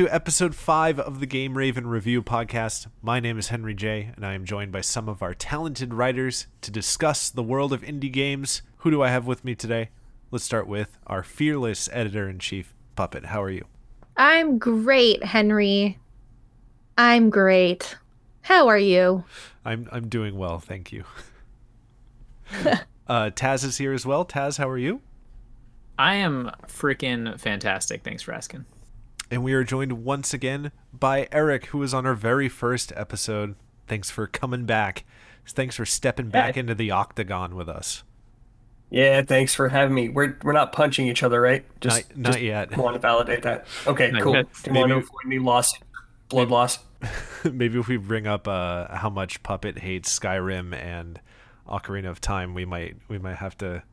Welcome to episode five of the Game Raven Review podcast. My name is Henry J, and I am joined by some of our talented writers to discuss the world of indie games. Who do I have with me today? Let's start with our fearless editor in chief, Puppet. How are you? I'm great, Henry. I'm great. How are you? I'm I'm doing well, thank you. uh, Taz is here as well. Taz, how are you? I am freaking fantastic. Thanks for asking. And we are joined once again by Eric, who was on our very first episode. Thanks for coming back. Thanks for stepping back into the octagon with us. Yeah, thanks for having me. We're we're not punching each other, right? Just not, not just yet. Want to validate that? Okay, Not cool. yet. Didn't want to Maybe- avoid any loss, blood loss. Maybe if we bring up uh, how much Puppet hates Skyrim and Ocarina of Time, we might we might have to.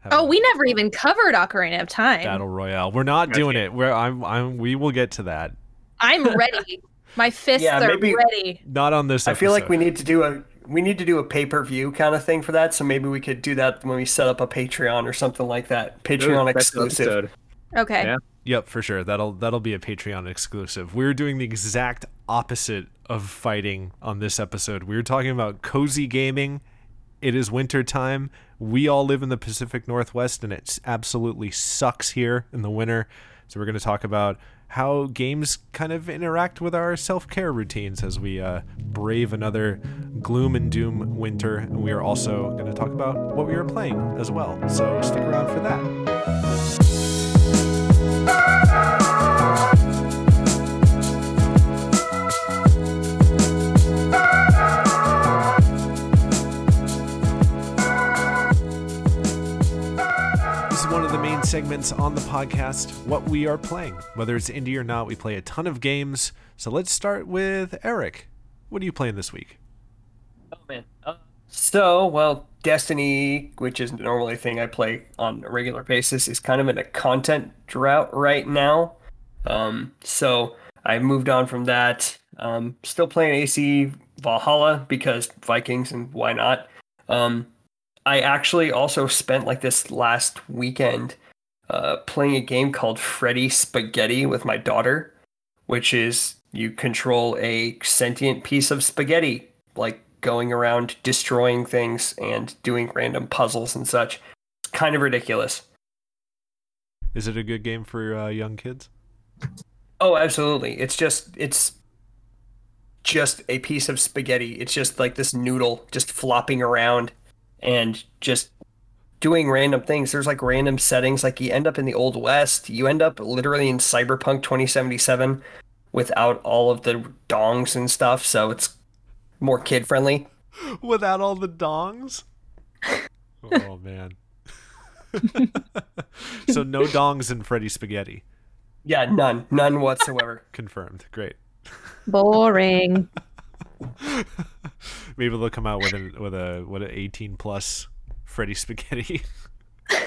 Have Oh, a we never even covered Ocarina of Time. battle royale. We're not Gotcha. doing it. We're I'm I'm we will get to that. I'm ready. My fists Yeah, are maybe- ready. Not on this. Episode. I feel like we need to do a we need to do a pay per view kind of thing for that. So maybe we could do that when we set up a Patreon or something like that. Patreon Next exclusive. Okay. Yeah. Yep, for sure. That'll that'll be a Patreon exclusive. We're doing the exact opposite of fighting on this episode. We're talking about cozy gaming. It is winter time. We all live in the Pacific Northwest and it absolutely sucks here in the winter. So we're going to talk about how games kind of interact with our self-care routines as we uh, brave another gloom and doom winter. And we are also going to talk about what we are playing as well. So stick around for that. Segments on the podcast, what we are playing. Whether it's indie or not, we play a ton of games. So let's start with Eric. What are you playing this week? Oh man. Uh, So, well, Destiny, which is normally a thing I play on a regular basis, is kind of in a content drought right now. Um, so I moved on from that. Um, still playing AC Valhalla because Vikings and why not? Um, I actually also spent like this last weekend uh, playing a game called Freddy Spaghetti with my daughter, which is you control a sentient piece of spaghetti, like going around destroying things and doing random puzzles and such. It's kind of ridiculous. Is it a good game for uh, young kids? Oh, absolutely. It's just it's just a piece of spaghetti. It's just like this noodle just flopping around and just doing random things. There's like random settings like you end up in the old west. You end up literally in Cyberpunk 2077 without all of the dongs and stuff, so it's more kid friendly. Without all the dongs? oh, man. so no dongs in Freddy Spaghetti. Yeah, none. None whatsoever. Confirmed. Great. Boring. Maybe they'll come out with a with a what an 18 plus Freddy Spaghetti.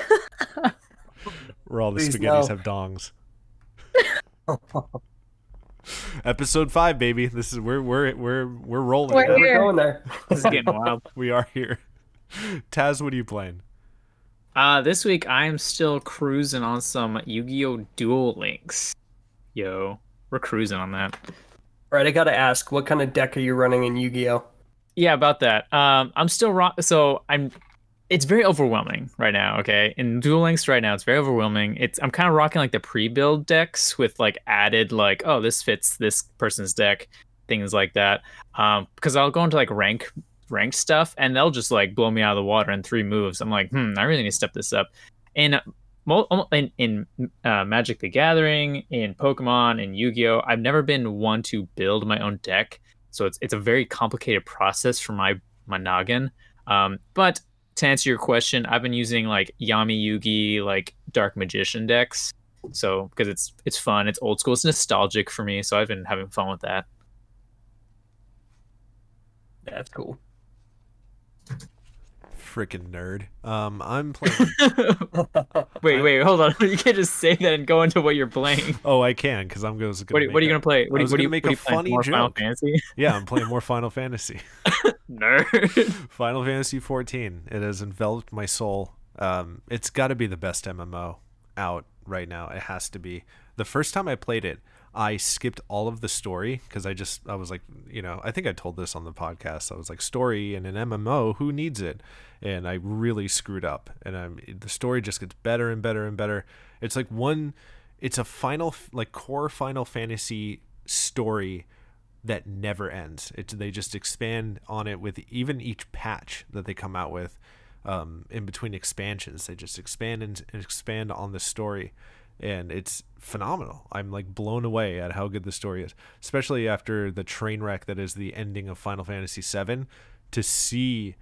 Where all the Please, spaghettis no. have dongs. Episode five, baby. This is we're we're we're we're rolling. We're now. here. We're going there. this is getting wild. We are here. Taz, what are you playing? Uh, this week I'm still cruising on some Yu-Gi-Oh! Duel Links. Yo, we're cruising on that. All right, I got to ask, what kind of deck are you running in Yu-Gi-Oh? Yeah, about that. Um, I'm still rock. So I'm. It's very overwhelming right now. Okay, in Duel Links right now, it's very overwhelming. It's I'm kind of rocking like the pre-build decks with like added like oh this fits this person's deck, things like that. Um, because I'll go into like rank ranked stuff and they'll just like blow me out of the water in three moves. I'm like, hmm, I really need to step this up. In in, in uh, Magic the Gathering, in Pokemon, in Yu-Gi-Oh, I've never been one to build my own deck so it's it's a very complicated process for my my noggin. Um, but to answer your question, I've been using like Yami Yugi, like Dark Magician decks. So because it's it's fun, it's old school, it's nostalgic for me. So I've been having fun with that. That's cool. Freaking nerd. Um, I'm playing. wait, wait, hold on. You can't just say that and go into what you're playing. oh, I can because I'm going. What, are- what are you gonna play? What, I are- was what, are you- make what a are you playing? funny More Final joke. Fantasy? Yeah, I'm playing more Final Fantasy. Nerd. Final Fantasy 14. It has enveloped my soul. Um, it's got to be the best MMO out right now. It has to be. The first time I played it, I skipped all of the story because I just I was like, you know, I think I told this on the podcast. I was like, story in an MMO, who needs it? And I really screwed up. And I'm the story just gets better and better and better. It's like one, it's a final like core Final Fantasy story that never ends. It they just expand on it with even each patch that they come out with. Um, in between expansions, they just expand and, and expand on the story and it's phenomenal. I'm like blown away at how good the story is, especially after the train wreck that is the ending of Final Fantasy VII. To see,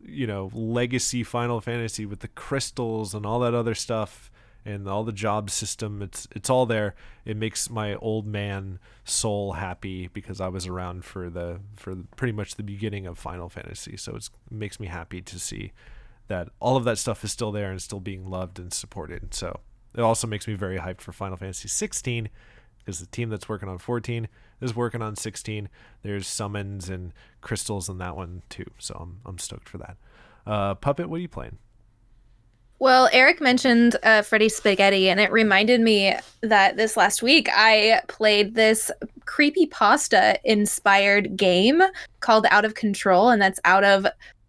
you know, legacy Final Fantasy with the crystals and all that other stuff and all the job system, it's it's all there. It makes my old man soul happy because I was around for the for pretty much the beginning of Final Fantasy. So it makes me happy to see that all of that stuff is still there and still being loved and supported. So it also makes me very hyped for Final Fantasy 16 because the team that's working on 14 is working on 16. There's summons and crystals in that one too, so I'm I'm stoked for that. Uh, Puppet, what are you playing? Well, Eric mentioned uh, Freddy Spaghetti, and it reminded me that this last week I played this creepy pasta inspired game called Out of Control, and that's out of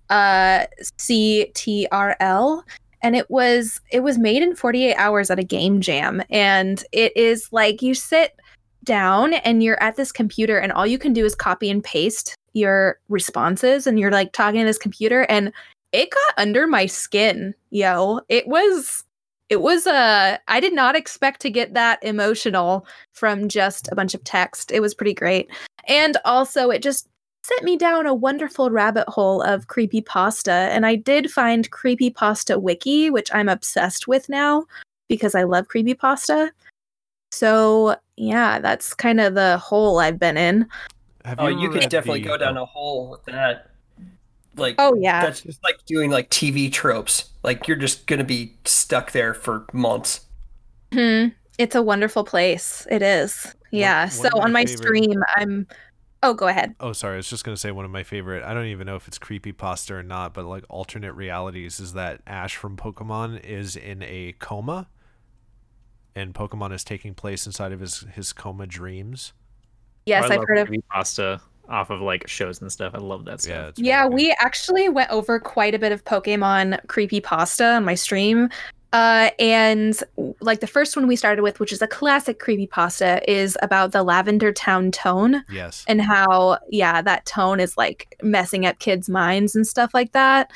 uh, CTRL and it was it was made in 48 hours at a game jam. And it is like you sit down and you're at this computer and all you can do is copy and paste your responses and you're like talking to this computer and it got under my skin yo. It was it was uh i did not expect to get that emotional from just a bunch of text. It was pretty great. And also it just sent me down a wonderful rabbit hole of creepy pasta and I did find creepy pasta wiki which I'm obsessed with now because I love creepy pasta. So, yeah, that's kind of the hole I've been in. Have oh, you, you could definitely the, go down a hole with that. Like Oh yeah. That's just like doing like TV tropes. Like you're just going to be stuck there for months. Hmm. It's a wonderful place. It is. Yeah. One, one so on my favorite... stream, I'm Oh, go ahead. Oh, sorry. I was just gonna say one of my favorite. I don't even know if it's creepy pasta or not, but like alternate realities is that Ash from Pokemon is in a coma, and Pokemon is taking place inside of his his coma dreams. Yes, I've heard of pasta off of like shows and stuff. I love that stuff. Yeah, yeah we actually went over quite a bit of Pokemon creepy pasta on my stream. Uh, and like the first one we started with, which is a classic creepy pasta, is about the Lavender Town tone. Yes. And how, yeah, that tone is like messing up kids' minds and stuff like that.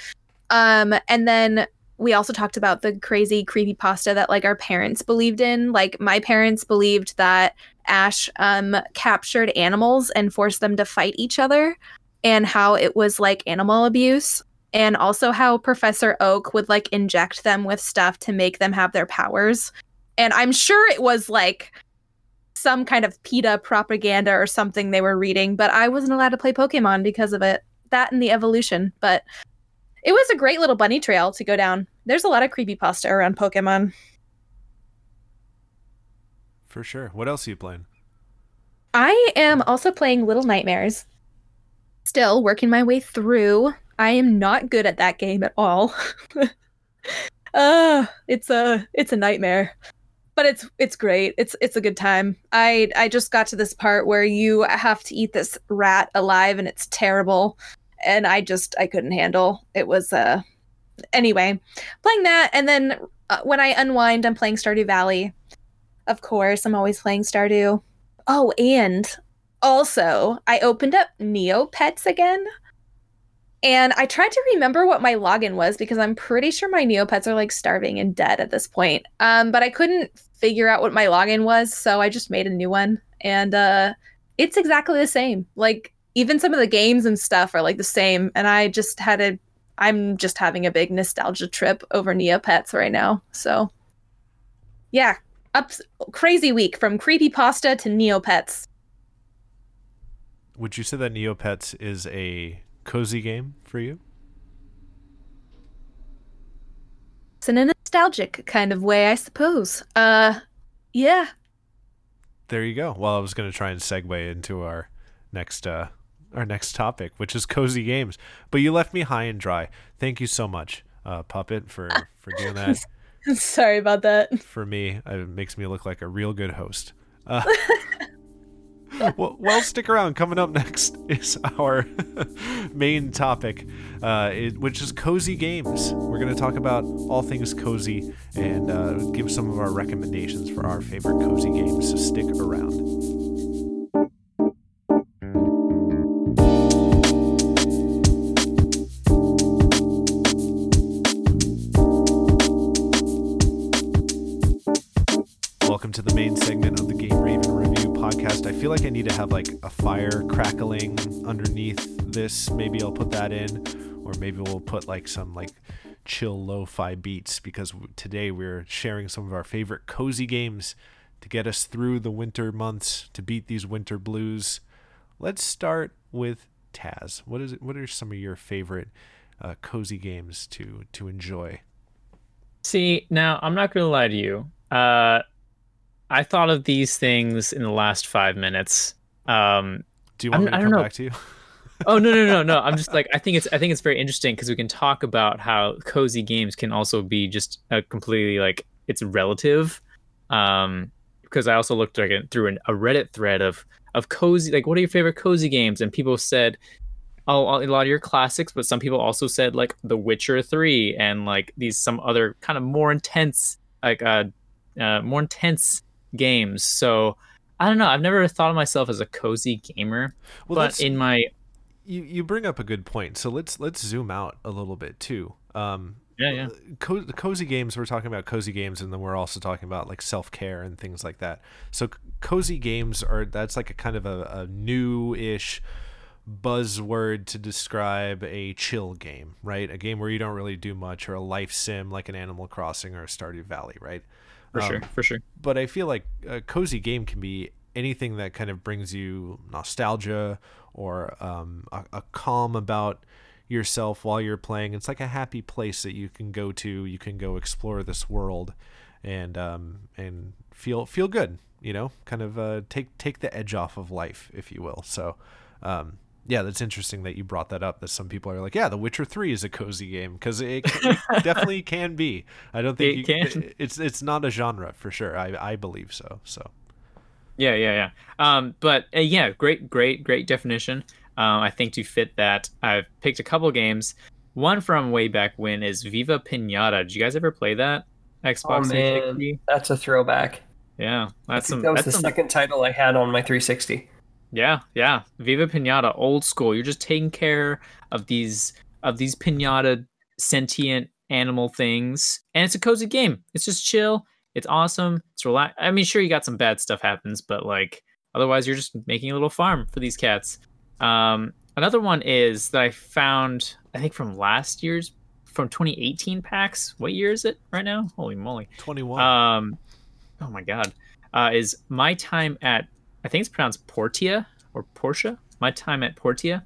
Um, and then we also talked about the crazy creepy pasta that like our parents believed in. Like my parents believed that Ash um captured animals and forced them to fight each other and how it was like animal abuse and also how Professor Oak would like inject them with stuff to make them have their powers. And I'm sure it was like some kind of PETA propaganda or something they were reading, but I wasn't allowed to play Pokemon because of it. That and the evolution. But it was a great little bunny trail to go down. There's a lot of creepy pasta around Pokemon. For sure. What else are you playing? I am also playing Little Nightmares. Still working my way through I am not good at that game at all. uh, it's a it's a nightmare. But it's it's great. It's it's a good time. I I just got to this part where you have to eat this rat alive and it's terrible and I just I couldn't handle. It was uh anyway, playing that and then uh, when I unwind I'm playing Stardew Valley. Of course, I'm always playing Stardew. Oh, and also, I opened up Neopets again. And I tried to remember what my login was because I'm pretty sure my Neopets are like starving and dead at this point. Um, but I couldn't figure out what my login was, so I just made a new one. And uh, it's exactly the same. Like even some of the games and stuff are like the same. And I just had a I'm just having a big nostalgia trip over Neopets right now. So yeah, up crazy week from creepy pasta to Neopets. Would you say that Neopets is a cozy game for you? It's in a nostalgic kind of way, I suppose. Uh, yeah. There you go. Well, I was going to try and segue into our next uh our next topic, which is cozy games, but you left me high and dry. Thank you so much, uh, Puppet, for for doing that. Sorry about that. For me, it makes me look like a real good host. Uh, well, well, stick around. Coming up next is our main topic, uh, it, which is cozy games. We're going to talk about all things cozy and uh, give some of our recommendations for our favorite cozy games. So stick around. Need to have like a fire crackling underneath this. Maybe I'll put that in, or maybe we'll put like some like chill lo-fi beats because today we're sharing some of our favorite cozy games to get us through the winter months to beat these winter blues. Let's start with Taz. What is it? What are some of your favorite uh, cozy games to to enjoy? See, now I'm not gonna lie to you. Uh, I thought of these things in the last five minutes. Um, Do you want I'm- me to don't come know. back to you? oh no no no no! I'm just like I think it's I think it's very interesting because we can talk about how cozy games can also be just a completely like it's relative. Um, because I also looked like through an, a Reddit thread of of cozy like what are your favorite cozy games and people said oh a lot of your classics but some people also said like The Witcher Three and like these some other kind of more intense like uh, uh more intense games. So I don't know. I've never thought of myself as a cozy gamer, Well, but in my you you bring up a good point. So let's let's zoom out a little bit too. Um, yeah yeah co- cozy games. We're talking about cozy games, and then we're also talking about like self care and things like that. So cozy games are that's like a kind of a, a new-ish buzzword to describe a chill game, right? A game where you don't really do much, or a life sim like an Animal Crossing or a Stardew Valley, right? For Um, sure for sure. but I feel like a cozy game can be anything that kind of brings you nostalgia or um, a, a calm about yourself while you're playing. It's like a happy place that you can go to. You can go explore this world and um, and feel feel good. You know, kind of uh, take take the edge off of life, if you will. So. Um, yeah, that's interesting that you brought that up. That some people are like, "Yeah, The Witcher Three is a cozy game," because it, it definitely can be. I don't think It you, can. It's it's not a genre for sure. I I believe so. So Yeah, yeah, yeah. Um, but uh, yeah, great, great, great definition. Um, I think to fit that, I've picked a couple games. One from way back when is Viva Pinata. Did you guys ever play that? Xbox Oh man, 360. that's a throwback. Yeah, I that's think some. that was that's the some second title I had on my 360. Yeah, yeah. Viva Pinata, old school. You're just taking care of these of these pinata sentient animal things, and it's a cozy game. It's just chill. It's awesome. It's relax. I mean, sure, you got some bad stuff happens, but like otherwise, you're just making a little farm for these cats. Um, another one is that I found. I think from last year's, from 2018 PAX. What year is it right now? Holy moly! twenty one. Um, oh my god, uh, is my time at I think it's pronounced Portia or Portia. My time at Portia.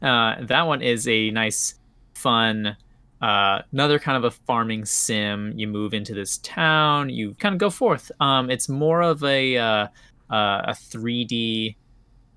Uh, that one is a nice, fun, uh, another kind of a farming sim. You move into this town. You kind of go forth. Um, it's more of a uh, uh, a 3D.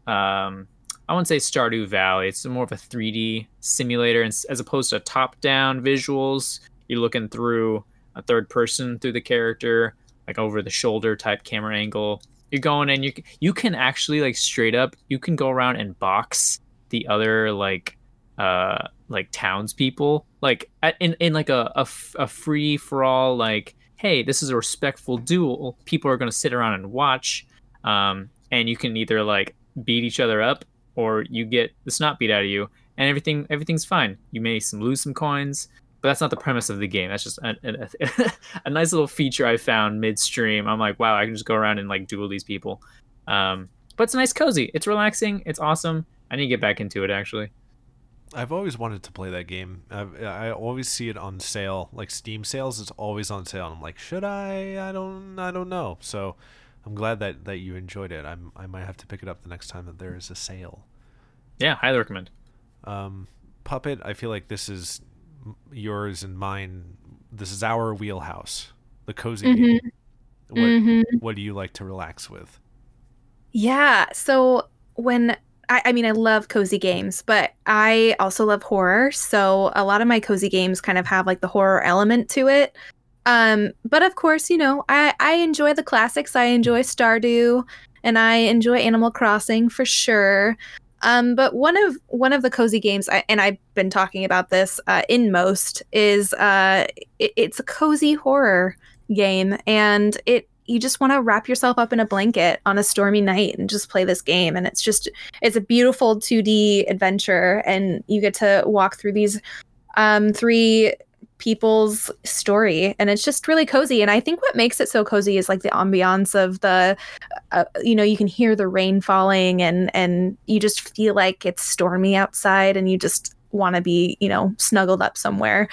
Um, I wouldn't say Stardew Valley. It's more of a 3D simulator, and as opposed to top-down visuals. You're looking through a third person through the character, like over the shoulder type camera angle. You're going and you you can actually like straight up you can go around and box the other like uh like townspeople like in in like a a, a free for all like hey this is a respectful duel. People are going to sit around and watch um and you can either like beat each other up or you get the snot beat out of you and everything everything's fine. You may some lose some coins but that's not the premise of the game. That's just a, a, a nice little feature I found midstream. I'm like, wow, I can just go around and like duel these people. Um, but it's nice, cozy. It's relaxing. It's awesome. I need to get back into it actually. I've always wanted to play that game. I've, I always see it on sale, like Steam sales. It's always on sale. And I'm like, should I? I don't. I don't know. So, I'm glad that that you enjoyed it. I'm. I might have to pick it up the next time that there is a sale. Yeah, highly recommend. Um, Puppet. I feel like this is yours and mine. This is our wheelhouse. The cozy game. What Mhm. What do you like to relax with? Yeah. So when I, I mean, I love cozy games, but I also love horror. So a lot of my cozy games kind of have like the horror element to it. Um, but of course, you know, I, I enjoy the classics. I enjoy Stardew and I enjoy Animal Crossing for sure. Um, but one of one of the cozy games, I, and I've been talking about this uh, Inmost, is uh, it, it's a cozy horror game, and it you just want to wrap yourself up in a blanket on a stormy night and just play this game and it's just it's a beautiful 2d adventure and you get to walk through these um, three people's story and it's just really cozy and i think what makes it so cozy is like the ambiance of the uh, you know you can hear the rain falling and and you just feel like it's stormy outside and you just want to be you know snuggled up somewhere.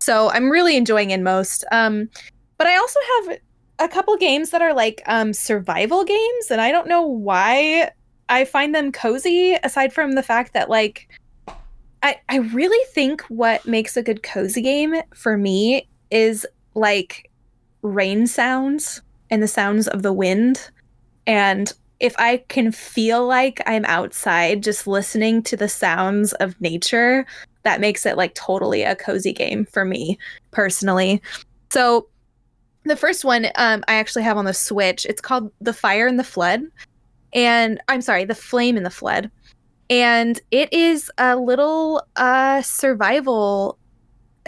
So i'm really enjoying Inmost um but i also have a couple games that are like um survival games and i don't know why i find them cozy aside from the fact that like I, I really think what makes a good cozy game for me is like rain sounds and the sounds of the wind. And if I can feel like I'm outside just listening to the sounds of nature, that makes it like totally a cozy game for me personally. So the first one um, I actually have on the Switch. It's called The Fire and the Flood. And I'm sorry, The Flame and the Flood and it is a little uh survival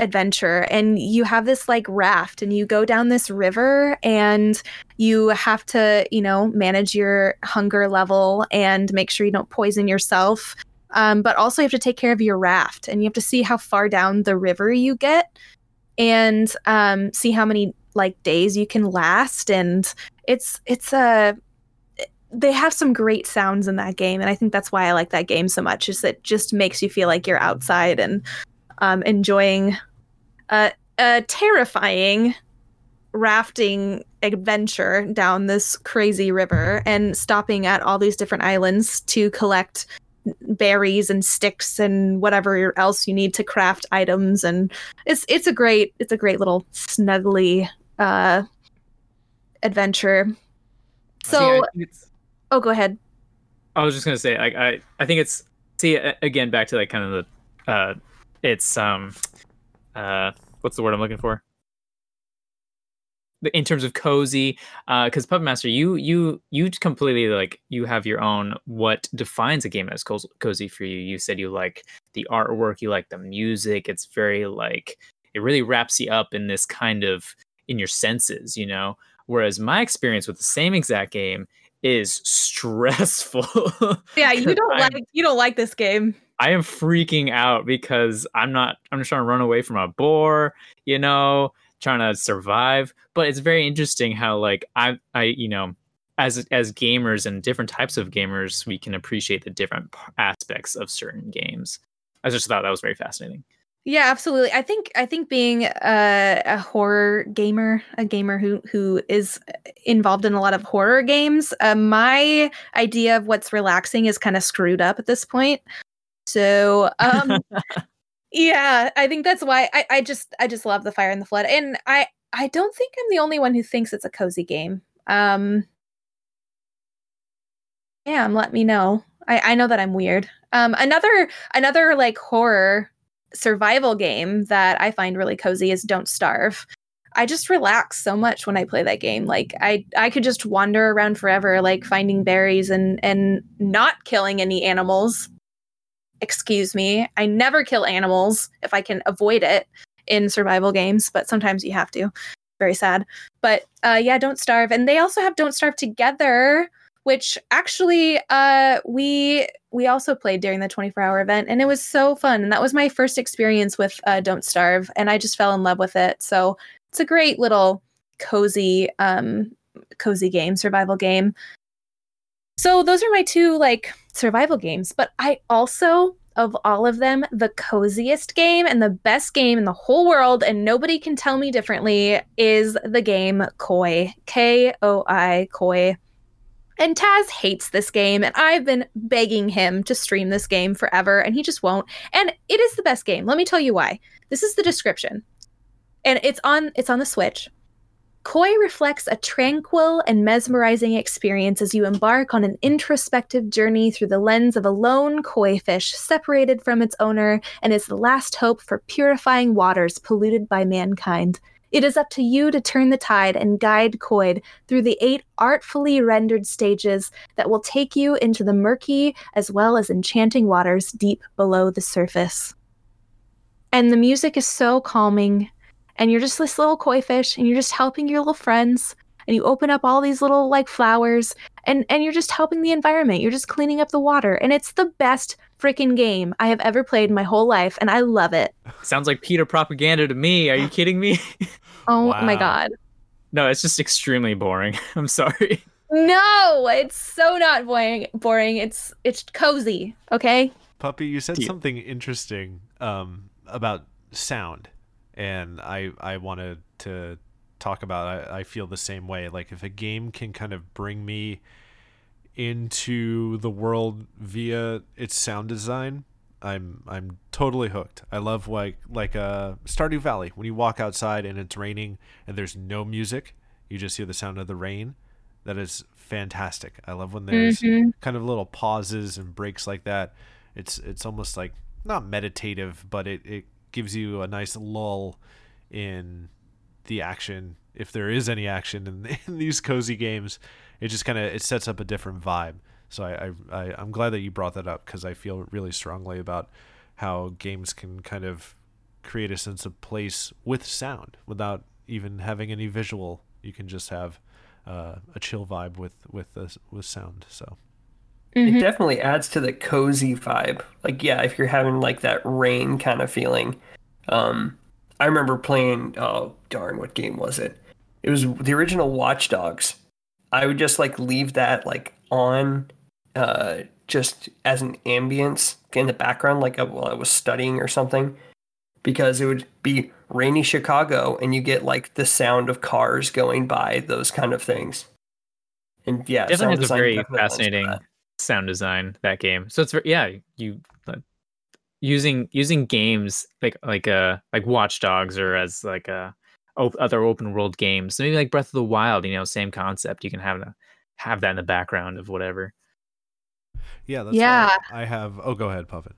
adventure. And you have this like raft and you go down this river and you have to you know manage your hunger level and make sure you don't poison yourself. Um, but also you have to take care of your raft and you have to see how far down the river you get and um, see how many like days you can last. And it's it's a they have some great sounds in that game, and I think that's why I like that game so much. Is it just makes you feel like you're outside and um, enjoying a, a terrifying rafting adventure down this crazy river and stopping at all these different islands to collect berries and sticks and whatever else you need to craft items and it's it's a great it's a great little snuggly uh adventure so See, Oh, go ahead. I was just gonna say, I, I think it's see again back to like kind of the, uh, it's um, uh, what's the word I'm looking for? In terms of cozy, because uh, Puppet Master, you you you completely like you have your own what defines a game as cozy for you. You said you like the artwork, you like the music. It's very like it really wraps you up in this kind of in your senses, you know. Whereas my experience with the same exact game is stressful. yeah, you don't I'm, like you don't like this game. I am freaking out because I'm not I'm just trying to run away from a boar, you know, trying to survive. But it's very interesting how like I I you know as as gamers and different types of gamers, we can appreciate the different aspects of certain games. I just thought that was very fascinating. Yeah, absolutely. I think I think being a, a, horror gamer, a gamer who who is involved in a lot of horror games, uh, my idea of what's relaxing is kind of screwed up at this point. So, um, yeah, I think that's why I, I just I just love the Fire and the Flood, and I I don't think I'm the only one who thinks it's a cozy game. Um, yeah, let me know. I I know that I'm weird. Um, another another like horror survival game that I find really cozy is Don't Starve. I just relax so much when I play that game. Like I I could just wander around forever like finding berries and and not killing any animals. Excuse me. I never kill animals if I can avoid it in survival games, but sometimes you have to. Very sad. But uh yeah, Don't Starve and they also have Don't Starve together which actually uh, we we also played during the 24 hour event and it was so fun and that was my first experience with uh, don't starve and i just fell in love with it so it's a great little cozy um cozy game survival game. So those are my two like survival games but i also of all of them the coziest game and the best game in the whole world and nobody can tell me differently is the game koi k-o-i koi and Taz hates this game, and I've been begging him to stream this game forever, and he just won't. And it is the best game. Let me tell you why. This is the description. And it's on it's on the Switch. Koi reflects a tranquil and mesmerizing experience as you embark on an introspective journey through the lens of a lone koi fish separated from its owner and is the last hope for purifying waters polluted by mankind. It is up to you to turn the tide and guide Koi through the eight artfully rendered stages that will take you into the murky as well as enchanting waters deep below the surface. And the music is so calming, and you're just this little koi fish, and you're just helping your little friends, and you open up all these little like flowers, and and you're just helping the environment. You're just cleaning up the water, and it's the best freaking game I have ever played in my whole life, and I love it. Sounds like PETA propaganda to me. Are you kidding me? Oh Wow. my god. no, it's just extremely boring. I'm sorry. No, it's so not boring. Boring. It's it's cozy. Okay. Puppy, you said Deal. something interesting um, about sound, and I I wanted to talk about. I, I feel the same way. Like if a game can kind of bring me into the world via its sound design, I'm I'm totally hooked. I love like like uh, Stardew Valley when you walk outside and it's raining and there's no music, you just hear the sound of the rain. That is fantastic. I love when there's Mhm. kind of little pauses and breaks like that. It's it's almost like not meditative, but it, it gives you a nice lull in the action if there is any action in, in these cozy games. It just kind of it sets up a different vibe. So I, I, I I'm glad that you brought that up because I feel really strongly about how games can kind of create a sense of place with sound without even having any visual. You can just have uh, a chill vibe with with the, with sound. So Mhm. It definitely adds to the cozy vibe. Like, yeah, if you're having like that rain kind of feeling. Um, I remember playing. Oh darn, what game was it? It was the original Watch Dogs. I would just like leave that like on, uh, just as an ambience in the background, like uh, while I was studying or something, because it would be rainy Chicago, and you get like the sound of cars going by, those kind of things. And yeah, definitely has a very fascinating sound design that game. So it's yeah, you uh, using using games like like uh like Watch Dogs or as like uh op- other open world games. Maybe like Breath of the Wild, you know, same concept. You can have the, have that in the background of whatever. yeah, that's Yeah. I have. Oh, go ahead, Puppet.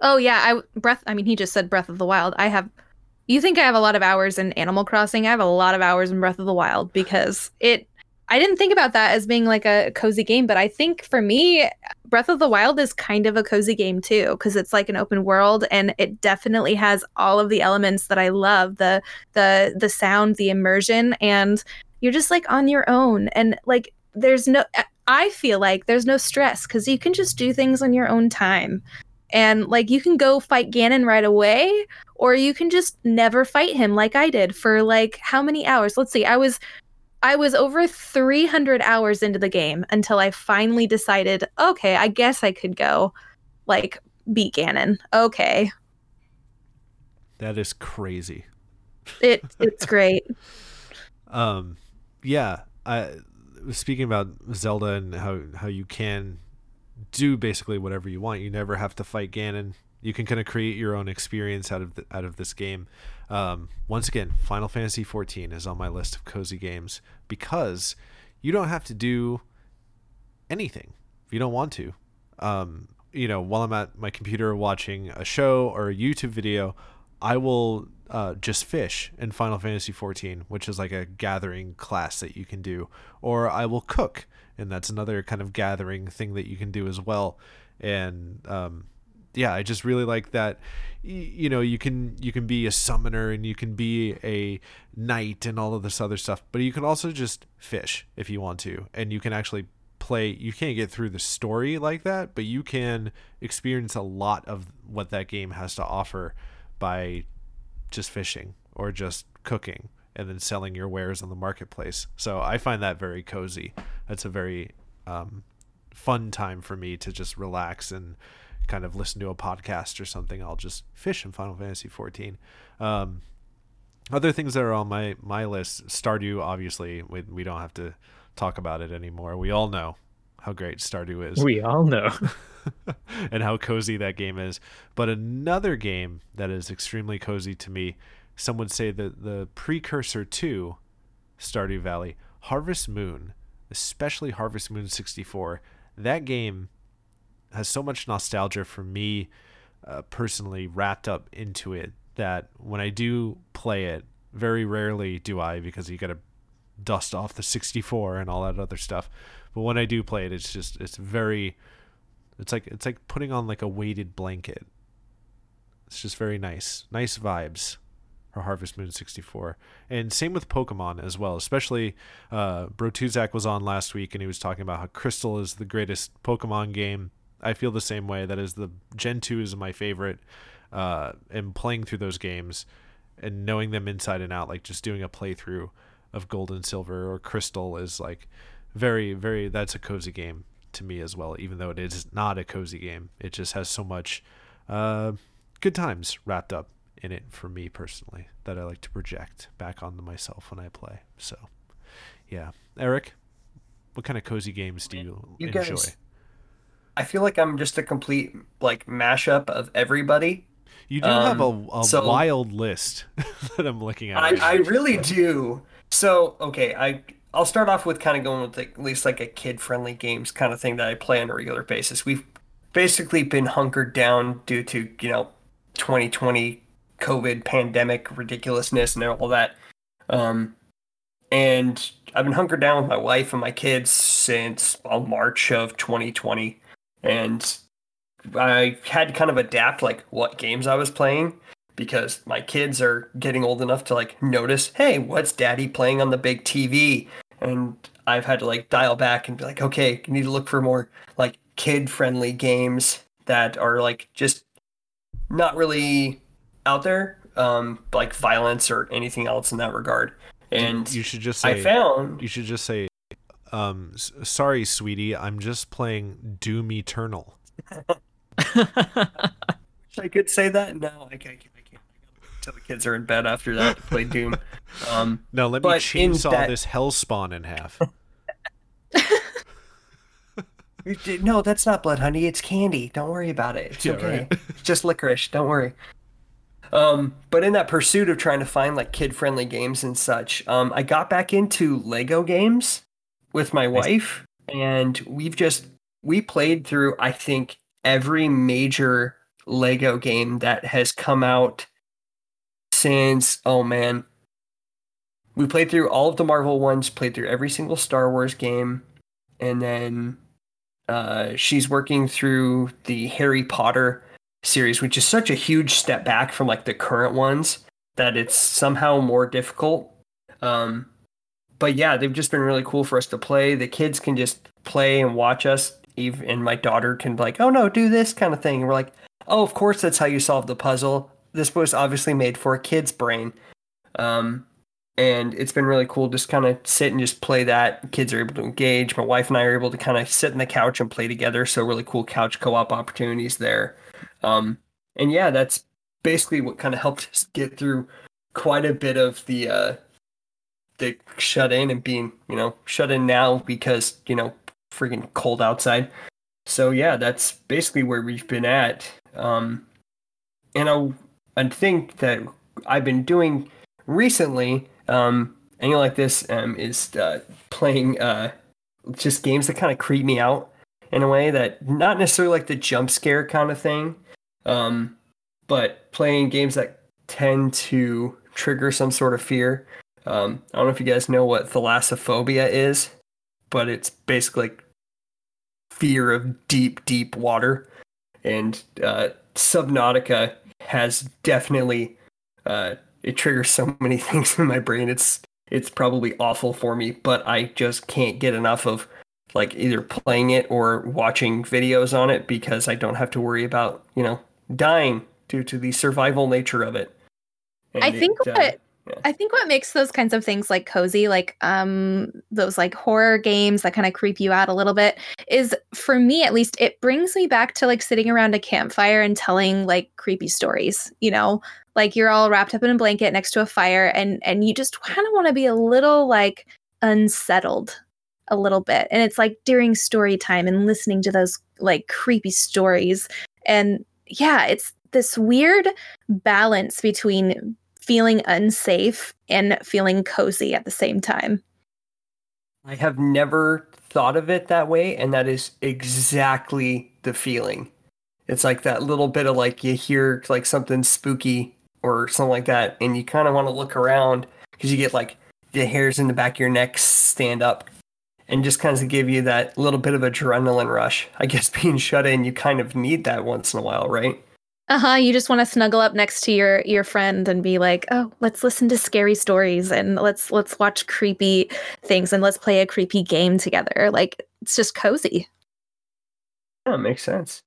Oh yeah, I breath. I mean, he just said Breath of the Wild. I have. You think I have a lot of hours in Animal Crossing? I have a lot of hours in Breath of the Wild because it. I didn't think about that as being like a cozy game, but I think for me, Breath of the Wild is kind of a cozy game too because it's like an open world and it definitely has all of the elements that I love the the the sound, the immersion, and you're just like on your own and like there's no. I feel like there's no stress because you can just do things on your own time and like you can go fight Ganon right away or you can just never fight him like I did for like how many hours? Let's see. I was I was over 300 hours into the game until I finally decided, okay, I guess I could go like beat Ganon. Okay. That is crazy. It it's great. Um, yeah. I speaking about Zelda and how how you can do basically whatever you want. You never have to fight Ganon. You can kind of create your own experience out of the, out of this game. Um, once again, Final Fantasy XIV is on my list of cozy games because you don't have to do anything if you don't want to. Um, you know, while I'm at my computer watching a show or a YouTube video, I will uh, just fish in Final Fantasy XIV, which is like a gathering class that you can do, or I will cook, and that's another kind of gathering thing that you can do as well. And um, yeah, I just really like that. You know, you can you can be a summoner and you can be a knight and all of this other stuff, but you can also just fish if you want to, and you can actually play. You can't get through the story like that, but you can experience a lot of what that game has to offer by just fishing or just cooking and then selling your wares on the marketplace. So I find that very cozy. That's a very um, fun time for me to just relax and kind of listen to a podcast or something. I'll just fish in Final Fantasy 14. Um, other things that are on my my list, Stardew. Obviously, we we don't have to talk about it anymore. We all know how great Stardew is We all know. and how cozy that game is. But another game that is extremely cozy to me, some would say that the precursor to Stardew Valley, Harvest Moon, especially Harvest Moon 64, that game has so much nostalgia for me uh, personally wrapped up into it that when I do play it, Very rarely do I because you got to dust off the 64 and all that other stuff. But when I do play it, it's just it's very it's like it's like putting on like a weighted blanket. It's just very nice. Nice vibes for Harvest Moon 64. And same with Pokemon as well, especially uh Bro Tuzak was on last week and he was talking about how Crystal is the greatest Pokemon game. I feel the same way. That is the Gen 2 is my favorite. Uh and playing through those games and knowing them inside and out, like just doing a playthrough of Gold and Silver or Crystal is like very, very that's a cozy game to me as well, even though it is not a cozy game. It just has so much uh, good times wrapped up in it for me personally that I like to project back onto myself when I play. So, yeah, Eric, what kind of cozy games do you, You enjoy? guys- I feel like I'm just a complete like mashup of everybody. you do have a, um, a so- wild list that I'm looking at. I, I really do. So okay, I I'll start off with kind of going with like, at least like a kid friendly games kind of thing that I play on a regular basis. We've basically been hunkered down due to you know 2020 COVID pandemic ridiculousness and all that. Um, and I've been hunkered down with my wife and my kids since well, March of 2020, and I had to kind of adapt like what games I was playing because my kids are getting old enough to like notice, hey, what's daddy playing on the big TV? And I've had to like dial back and be like, okay, you need to look for more like kid friendly games that are like just not really out there, um, like violence or anything else in that regard. And you should just say I found you should just say um s- sorry sweetie i'm just playing doom eternal I could say that. No, I can't. I can't. Until the kids are in bed after that to play Doom. Um, no let me chainsaw that- this hellspawn in half No, that's not blood, honey. It's candy. Don't worry about it. It's Yeah, okay. right. It's just licorice. Don't worry. Um, but in that pursuit of trying to find like kid-friendly games and such, um, I got back into Lego games with my wife, and we've just we played through I think every major Lego game that has come out since oh man. We played through all of the Marvel ones, played through every single Star Wars game, and then uh, she's working through the Harry Potter series, which is such a huge step back from like the current ones that it's somehow more difficult. Um, but yeah, they've just been really cool for us to play. The kids can just play and watch us. Even and my daughter can be like, "Oh no, do this kind of thing." And we're like, "Oh, of course, that's how you solve the puzzle." This was obviously made for a kid's brain. Um, and it's been really cool just kind of sit and just play that kids are able to engage my wife and i are able to kind of sit on the couch and play together so really cool couch co-op opportunities there um, and yeah that's basically what kind of helped us get through quite a bit of the uh the shut in and being you know shut in now because you know freaking cold outside. So yeah that's basically where we've been at. Um and I think that i've been doing recently um know, like this um is uh playing uh just games that kind of creep me out in a way that not necessarily like the jump scare kind of thing um but playing games that tend to trigger some sort of fear um i don't know if you guys know what thalassophobia is but it's basically like fear of deep deep water. And uh subnautica has definitely uh it triggers so many things in my brain. It's it's probably awful for me but i just can't get enough of like either playing it or watching videos on it because i don't have to worry about you know dying due to the survival nature of it. I think it, uh, what yeah. I think what makes those kinds of things like cozy, like um those like horror games that kind of creep you out a little bit, is for me at least, it brings me back to like sitting around a campfire and telling like creepy stories, you know? Like you're all wrapped up in a blanket next to a fire and and you just kind of want to be a little like unsettled a little bit. And it's like during story time and listening to those like creepy stories. And yeah, it's this weird balance between feeling unsafe and feeling cozy at the same time. I have never thought of it that way, and that is exactly the feeling. It's like that little bit of like you hear like something spooky or something like that, and you kind of want to look around because you get like the hairs in the back of your neck stand up and just kind of give you that little bit of adrenaline rush. I guess being shut in, you kind of need that once in a while, right? Uh-huh. You just want to snuggle up next to your your friend and be like, "Oh, let's listen to scary stories and let's let's watch creepy things and let's play a creepy game together." Like it's just cozy. Yeah, makes sense.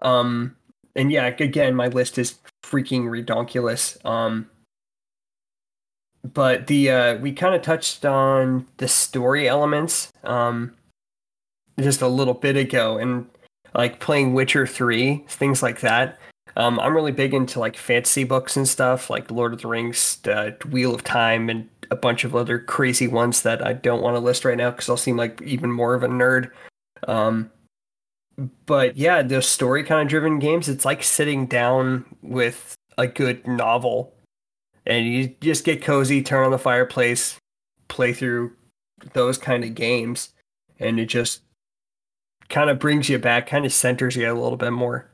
Um and yeah, again, my list is freaking redonkulous. Um but the uh we kind of touched on the story elements um just a little bit ago and like playing Witcher 3, things like that. Um, I'm really big into like fantasy books and stuff, like Lord of the Rings, uh, Wheel of Time, and a bunch of other crazy ones that I don't want to list right now because I'll seem like even more of a nerd. Um, but yeah, those story kind of driven games, it's like sitting down with a good novel and you just get cozy, turn on the fireplace, play through those kind of games, and it just kind of brings you back, kind of centers you a little bit more.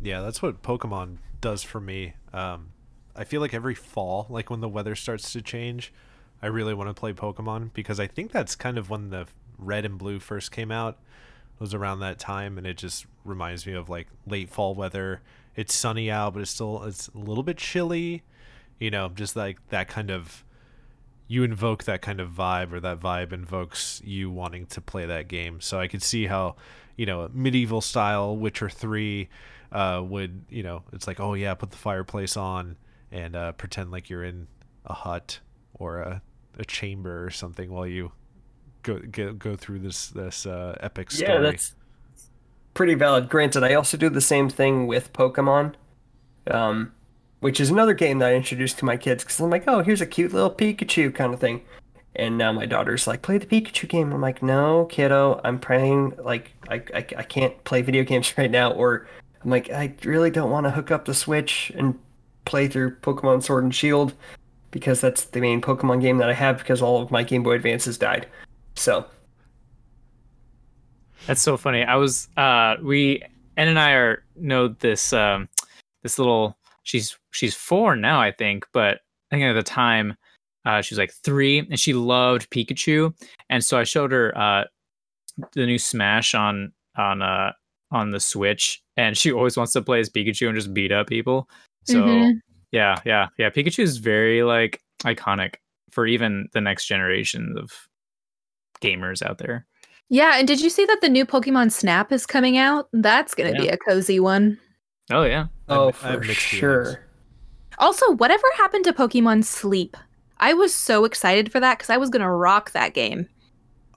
Yeah, that's what Pokemon does for me. Um, I feel like every fall, like when the weather starts to change, I really want to play Pokemon because I think that's kind of when the red and blue first came out. It was around that time, and it just reminds me of like late fall weather. It's sunny out, but it's still it's a little bit chilly. You know, just like that kind of you invoke that kind of vibe or that vibe invokes you wanting to play that game. So I could see how, you know, medieval style Witcher 3 uh, would, you know, it's like, oh yeah, put the fireplace on and uh, pretend like you're in a hut or a, a chamber or something while you go go, go through this this uh, epic story. Yeah, that's pretty valid. Granted, I also do the same thing with Pokemon. Um, which is another game that I introduced to my kids because I'm like, oh, here's a cute little Pikachu kind of thing. And now my daughter's like, play the Pikachu game. I'm like, no, kiddo, I'm playing, like, I, I, I can't play video games right now. Or I'm like, I really don't want to hook up the Switch and play through Pokemon Sword and Shield because that's the main Pokemon game that I have because all of my Game Boy Advances died. So. That's so funny. I was, uh, we, N and I are, know this, um, this little she's she's four now, I think, but I think at the time uh, she was like three, and she loved Pikachu, and so I showed her uh, the new Smash on on uh on the Switch, and she always wants to play as Pikachu and just beat up people. So mm-hmm. yeah, yeah, yeah. Pikachu is very like iconic for even the next generation of gamers out there. Yeah, and did you see that the new Pokemon Snap is coming out? That's gonna yeah. be a cozy one. Oh yeah. Oh, I'm, for sure. Feelings. Also, whatever happened to Pokemon Sleep? I was so excited for that because I was gonna rock that game.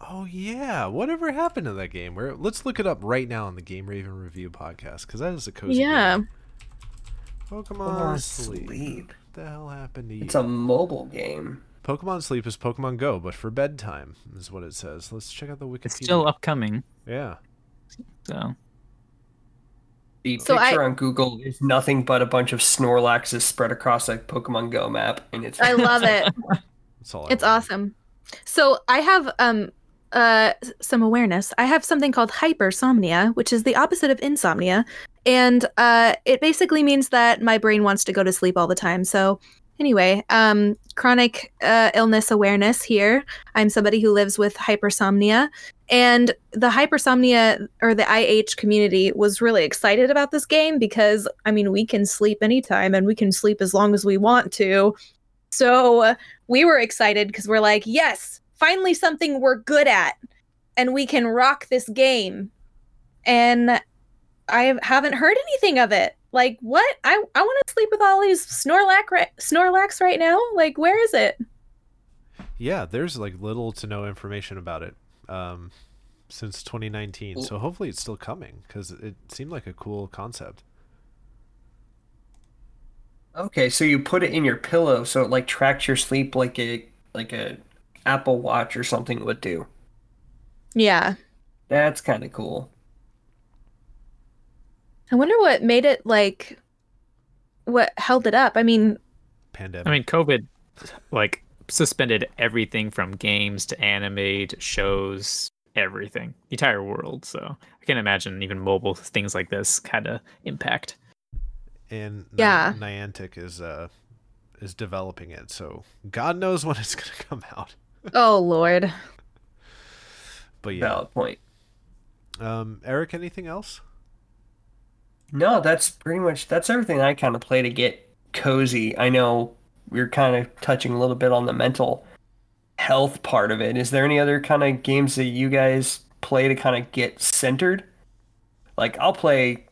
Oh yeah, whatever happened to that game? Where let's look it up right now on the Game Raven Review podcast because that is a cozy yeah. game. Pokemon Sleep. Sleep. What the hell happened to you? It's a mobile game. Pokemon Sleep is Pokemon Go, but for bedtime is what it says. Let's check out the Wikipedia. It's still upcoming. Yeah. So the so picture I, on Google is nothing but a bunch of Snorlaxes spread across a Pokemon Go map, and it's. I love it. it's awesome. So I have um uh some awareness. I have something called hypersomnia, which is the opposite of insomnia, and uh it basically means that my brain wants to go to sleep all the time. So anyway, um chronic uh, illness awareness here. I'm somebody who lives with hypersomnia, and the hypersomnia or the IH community was really excited about this game because, I mean, we can sleep anytime and we can sleep as long as we want to. So we were excited because we're like, yes, finally something we're good at and we can rock this game. And I haven't heard anything of it. Like, what? I, I want to sleep with all these Snorlax, right, Snorlax right now? Like, where is it? Yeah, there's like little to no information about it um, since 2019. So hopefully it's still coming because it seemed like a cool concept. Okay, so you put it in your pillow so it like tracks your sleep like a like a Apple Watch or something would do. Yeah. That's kind of cool. I wonder what made it like what held it up. I mean, pandemic. I mean, COVID like suspended everything from games to anime to shows, everything, the entire world. So I can't imagine even mobile things like this kind of impact. and Yeah. Niantic is uh is developing it. So God knows when it's gonna come out. Oh Lord. But yeah, Valid point. um, Eric, anything else? No, that's pretty much that's everything I kind of play to get cozy. I know we're kind of touching a little bit on the mental health part of it. Is there any other kind of games that you guys play to kind of get centered? Like I'll play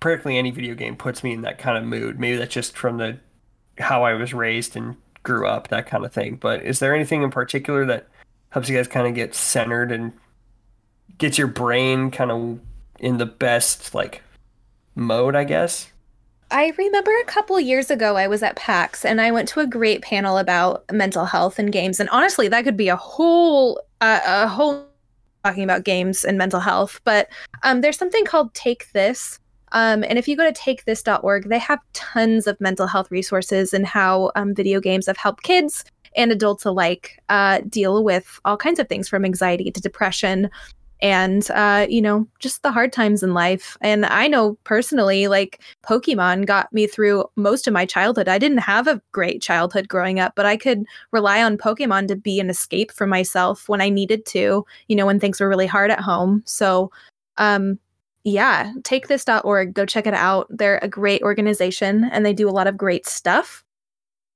practically any video game puts me in that kind of mood. Maybe that's just from the how I was raised and grew up, that kind of thing. But is there anything in particular that helps you guys kind of get centered and gets your brain kind of in the best like mode, I guess? I remember a couple years ago I was at PAX and I went to a great panel about mental health and games. And honestly, that could be a whole uh, a whole talking about games and mental health. But um, there's something called Take This. Um, and if you go to takethis.org, they have tons of mental health resources and how um, video games have helped kids and adults alike uh, deal with all kinds of things from anxiety to depression and uh, you know just the hard times in life. And i know personally like pokemon got me through most of my childhood. I didn't have a great childhood growing up but i could rely on pokemon to be an escape for myself when i needed to you know when things were really hard at home. So um yeah take this.org go check it out. They're a great organization and they do a lot of great stuff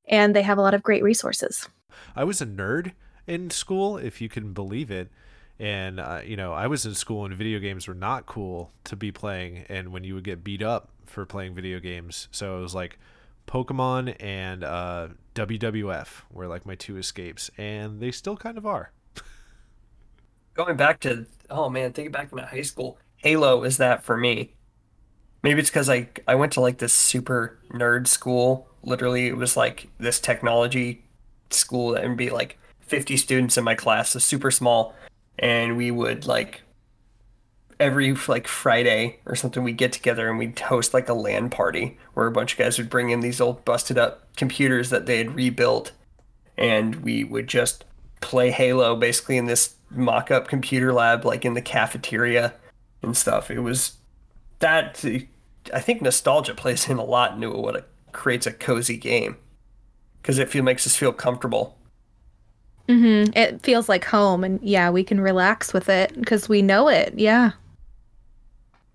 and they have a lot of great resources. I was a nerd in school, if you can believe it. And uh, you know, I was in school and video games were not cool to be playing, and when you would get beat up for playing video games, so it was like Pokemon and uh, WWF were like my two escapes, and they still kind of are. Going back to oh man, thinking back to my high school, Halo is that for me. Maybe it's because I I went to like this super nerd school. Literally, it was like this technology school that would be like 50 students in my class, so super small, and we would like every like Friday or something we'd get together and we'd host like a LAN party where a bunch of guys would bring in these old busted up computers that they had rebuilt and we would just play Halo basically in this mock up computer lab like in the cafeteria and stuff. It was that I think nostalgia plays in a lot into what it creates a cozy game because it feel makes us feel comfortable. Hmm It feels like home, and yeah, we can relax with it because we know it. Yeah.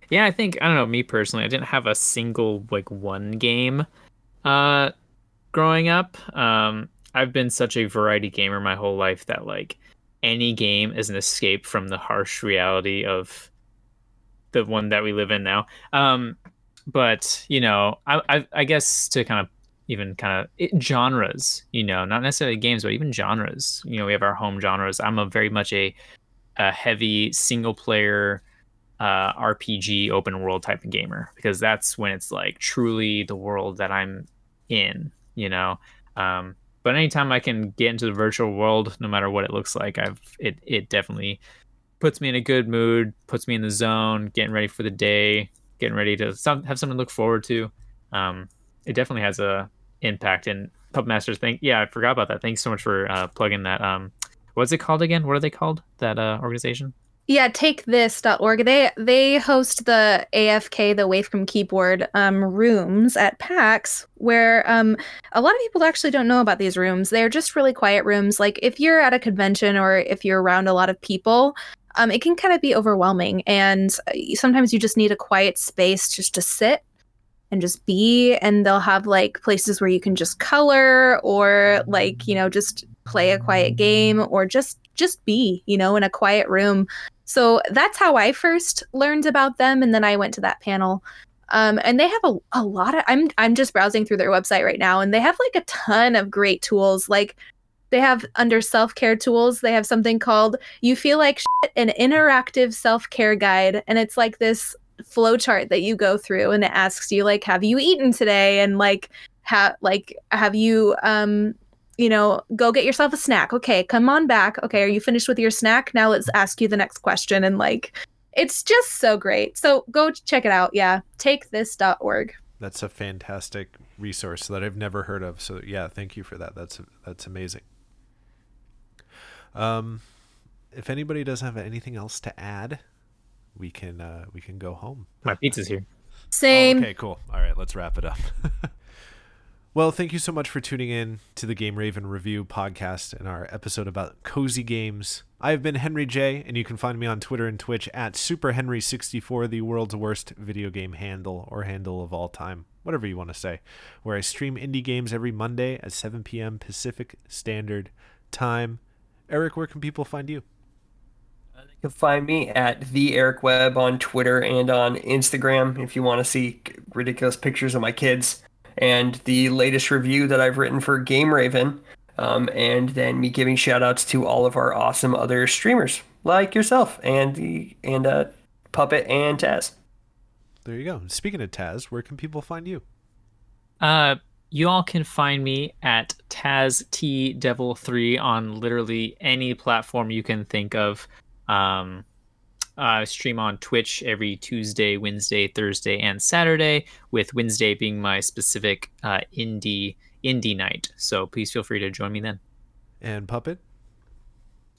Yeah, I think I don't know. Me personally, I didn't have a single like one game uh, growing up. Um, I've been such a variety gamer my whole life that like any game is an escape from the harsh reality of the one that we live in now. Um, but you know, I, I, I guess to kind of even kind of it, genres, you know, not necessarily games, but even genres. You know, we have our home genres. I'm a very much a, a heavy single player uh, RPG open world type of gamer because that's when it's like truly the world that I'm in, you know. Um, but anytime I can get into the virtual world, no matter what it looks like, I've it it definitely puts me in a good mood, puts me in the zone, getting ready for the day, getting ready to some, have something to look forward to. Um, it definitely has a impact. And Pup Masters, yeah, I forgot about that. Thanks so much for uh, plugging that. Um, what's it called again? What are they called? That uh, organization? Yeah, take takethis.org. They they host the AFK, the Away from Keyboard um, rooms at PAX, where um, a lot of people actually don't know about these rooms. They're just really quiet rooms. Like if you're at a convention or if you're around a lot of people, um, it can kind of be overwhelming. And uh, sometimes you just need a quiet space just to sit and just be. And they'll have like places where you can just color or like you know just play a quiet game or just just be you know in a quiet room so that's how I first learned about them, and then I went to that panel. Um, and they have a, a lot of. I'm I'm just browsing through their website right now, and they have like a ton of great tools. Like they have under self care tools, they have something called "You Feel Like Shit," an interactive self care guide, and it's like this flowchart that you go through, and it asks you like, "Have you eaten today?" and like, have like, have you um you know, go get yourself a snack. Okay, come on back. Okay, are you finished with your snack? Now let's ask you the next question. And like, it's just so great. So go check it out. Yeah, takethis.org. That's a fantastic resource that I've never heard of. So yeah, thank you for that. That's that's amazing. Um, if anybody doesn't have anything else to add, we can uh, we can go home. My pizza's here. Same. Oh, okay, cool. All right, let's wrap it up. well, thank you so much for tuning in to the Game Raven Review podcast and our episode about cozy games. I have been Henry J, and you can find me on Twitter and Twitch at SuperHenry64, the world's worst video game handle or handle of all time, whatever you want to say, where I stream indie games every Monday at 7 p.m. Pacific Standard Time. Eric, where can people find you? You can find me at the Eric Webb on Twitter and on Instagram if you want to see ridiculous pictures of my kids and the latest review that I've written for Game Raven. Um, and then me giving shout outs to all of our awesome other streamers like yourself and the and uh, Puppet and Taz. There you go. Speaking of Taz, where can people find you? Uh, you all can find me at Taz T Devil Three on literally any platform you can think of. Um, I stream on Twitch every Tuesday, Wednesday, Thursday, and Saturday. With Wednesday being my specific uh, indie indie night. So please feel free to join me then. And Puppet?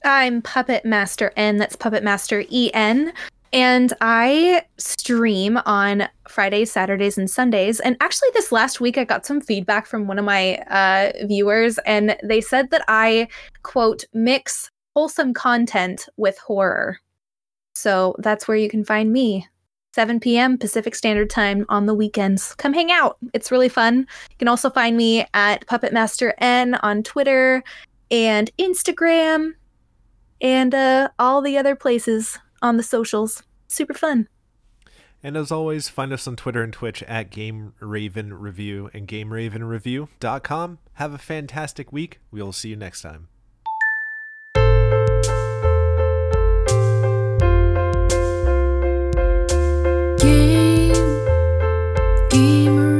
I'm Puppet Master N. That's Puppet Master E N. And I stream on Fridays, Saturdays, and Sundays. And actually, this last week, I got some feedback from one of my uh, viewers, and they said that I, quote, mix wholesome content with horror. So that's where you can find me. 7 p.m. Pacific Standard Time on the weekends. Come hang out. It's really fun. You can also find me at Puppet Master N on Twitter and Instagram and uh, all the other places on the socials. Super fun. And as always, find us on Twitter and Twitch at Game Raven Review and GameRavenReview.com. Have a fantastic week. We'll see you next time. Dreamer